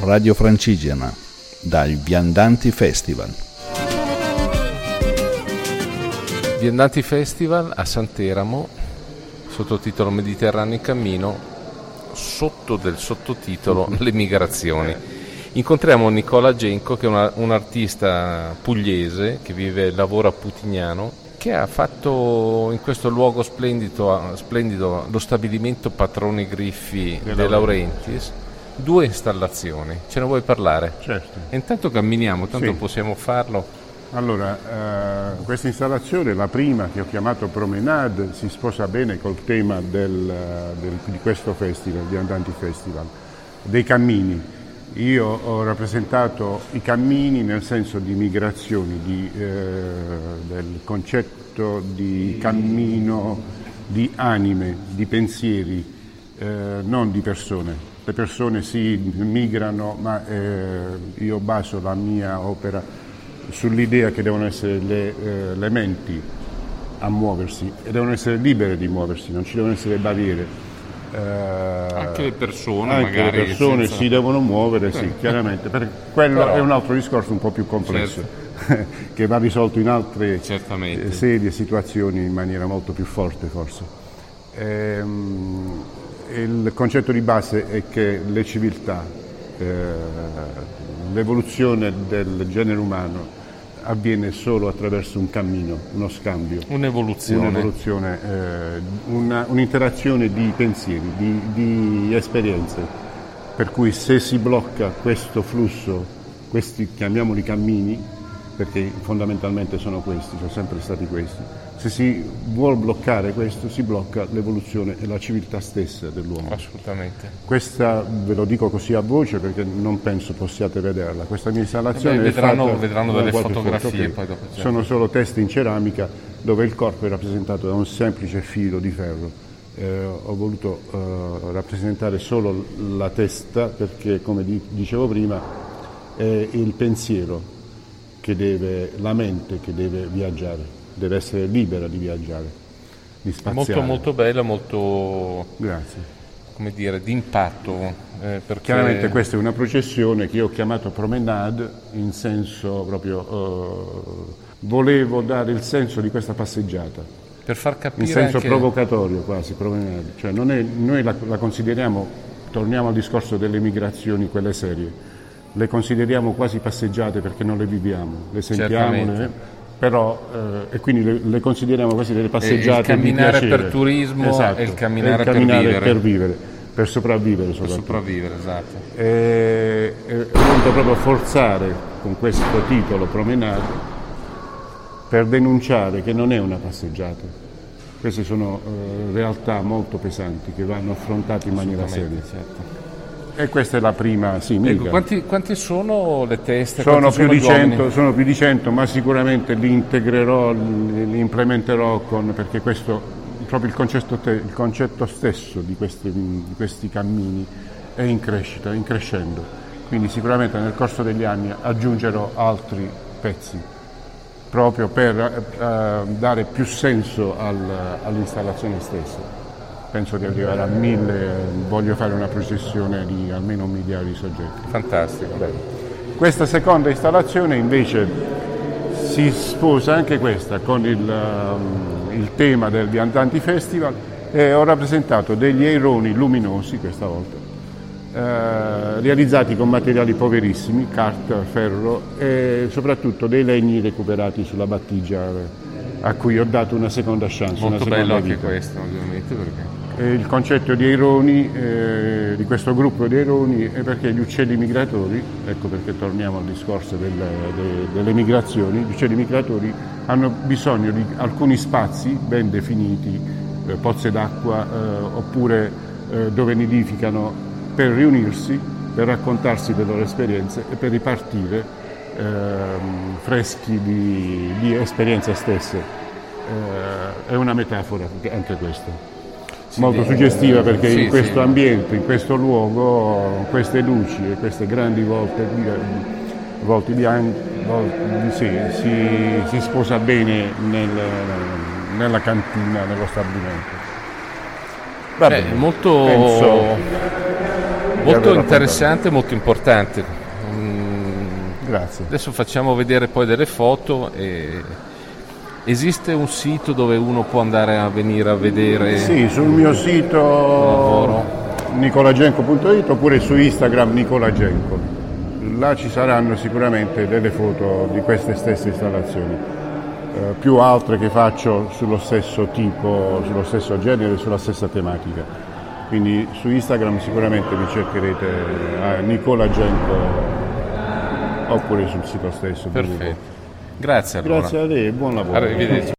Radio Francigena dal Viandanti Festival. Viandanti Festival a Santeramo, sottotitolo Mediterraneo in cammino, sotto del sottotitolo Le migrazioni. Incontriamo Nicola Genco, che è una, un artista pugliese che vive e lavora a Putignano, che ha fatto in questo luogo splendido, splendido lo stabilimento Patroni Griffi De, De Laurentiis due installazioni. Ce ne vuoi parlare? Certo. E intanto camminiamo, tanto sì. possiamo farlo. Allora, eh, questa installazione, la prima che ho chiamato Promenade, si sposa bene col tema del, del, di questo festival, di Andanti Festival, dei cammini. Io ho rappresentato i cammini nel senso di migrazioni, di, eh, del concetto di cammino, di anime, di pensieri, eh, non di persone le persone si migrano, ma eh, io baso la mia opera sull'idea che devono essere le, eh, le, menti a muoversi e devono essere libere di muoversi, non ci devono essere barriere. Eh, anche le persone, anche magari, le persone senza... si devono muovere, sì, Eh. chiaramente. Perché quello Però- è un altro discorso un po' più complesso, Certo. che va risolto in altre Certamente. eh, serie situazioni in maniera molto più forte forse. Ehm, il concetto di base è che le civiltà, eh, l'evoluzione del genere umano avviene solo attraverso un cammino, uno scambio, Un'evoluzione. un'evoluzione, eh, una- un'interazione di pensieri, di, di esperienze. Per cui se si blocca questo flusso, questi chiamiamoli cammini, perché fondamentalmente sono questi, sono sempre stati questi, se si vuol bloccare questo si blocca l'evoluzione e la civiltà stessa dell'uomo. Assolutamente. Questa ve lo dico così a voce perché non penso possiate vederla. Questa mia installazione Eh beh, è vedranno- vedranno delle fotografie foto, dopo, certo. Sono solo teste in ceramica dove il corpo è rappresentato da un semplice filo di ferro. Eh, ho voluto eh, rappresentare solo la testa perché, come di- dicevo prima, è il pensiero che deve, la mente che deve viaggiare, deve essere libera di viaggiare, di spaziare. Molto molto bello, molto Grazie. come dire, d'impatto. eh, perché Chiaramente questa è una processione che io ho chiamato promenade in senso proprio eh, volevo dare il senso di questa passeggiata, per far in capire senso anche provocatorio quasi, promenade. Cioè non è- noi la, la consideriamo, torniamo al discorso delle migrazioni, quelle serie, le consideriamo quasi passeggiate perché non le viviamo, le sentiamo, le- però, eh, e quindi le, le consideriamo quasi delle passeggiate di camminare per turismo Esatto, e il camminare e il per camminare vivere. per vivere, per sopravvivere per sopravvivere, esatto. E, e voluto proprio forzare con questo titolo Promenade per denunciare che non è una passeggiata. Queste sono eh, realtà molto pesanti che vanno affrontate in maniera seria. Certo. E questa è la prima, sì. Ecco, quanti, quanti sono le teste? sono, più uomini? 100, sono più di 100, ma sicuramente li integrerò, li, li implementerò con, perché questo, proprio il concetto, te- il concetto stesso di questi, di questi cammini è in crescita, in crescendo. Quindi sicuramente nel corso degli anni aggiungerò altri pezzi proprio per eh, dare più senso al- all'installazione stessa. Penso di arrivare a mille, voglio fare una processione di almeno un migliaio di soggetti. Fantastico. Questa seconda installazione invece si sposa anche questa con il, um, il tema del Viandanti Festival e ho rappresentato degli aironi luminosi questa volta, eh, realizzati con materiali poverissimi, carta, ferro e soprattutto dei legni recuperati sulla battigia eh, a cui ho dato una seconda chance. una Molto seconda bello anche questo, ovviamente, perché E il concetto di aironi, eh, di questo gruppo di aironi, è perché gli uccelli migratori, ecco perché torniamo al discorso del- de- delle migrazioni, gli uccelli migratori hanno bisogno di alcuni spazi ben definiti, eh, pozze d'acqua eh, oppure eh, dove nidificano, per riunirsi, per raccontarsi le loro esperienze e per ripartire ehm, freschi di, di esperienze stesse. Eh, è una metafora anche questa molto suggestiva perché Sì, in questo ambiente, in questo luogo, queste luci e queste grandi volte, volte bianche, sì, si, si sposa bene nel- nella cantina, nello stabilimento. Va bene. molto, Penso molto interessante molto importante. Mm, Grazie. Adesso facciamo vedere poi delle foto e esiste un sito dove uno può andare a venire a vedere? Sì, sul mio sito nicolagenco.it oppure su Instagram nicolagenco. Là ci saranno sicuramente delle foto di queste stesse installazioni. Eh, più altre che faccio sullo stesso tipo, sullo stesso genere, sulla stessa tematica. Quindi su Instagram sicuramente mi cercherete a Nicola Genco oppure sul sito stesso. Perfetto. Grazie allora. Grazie a lei, buon lavoro. Arrivederci.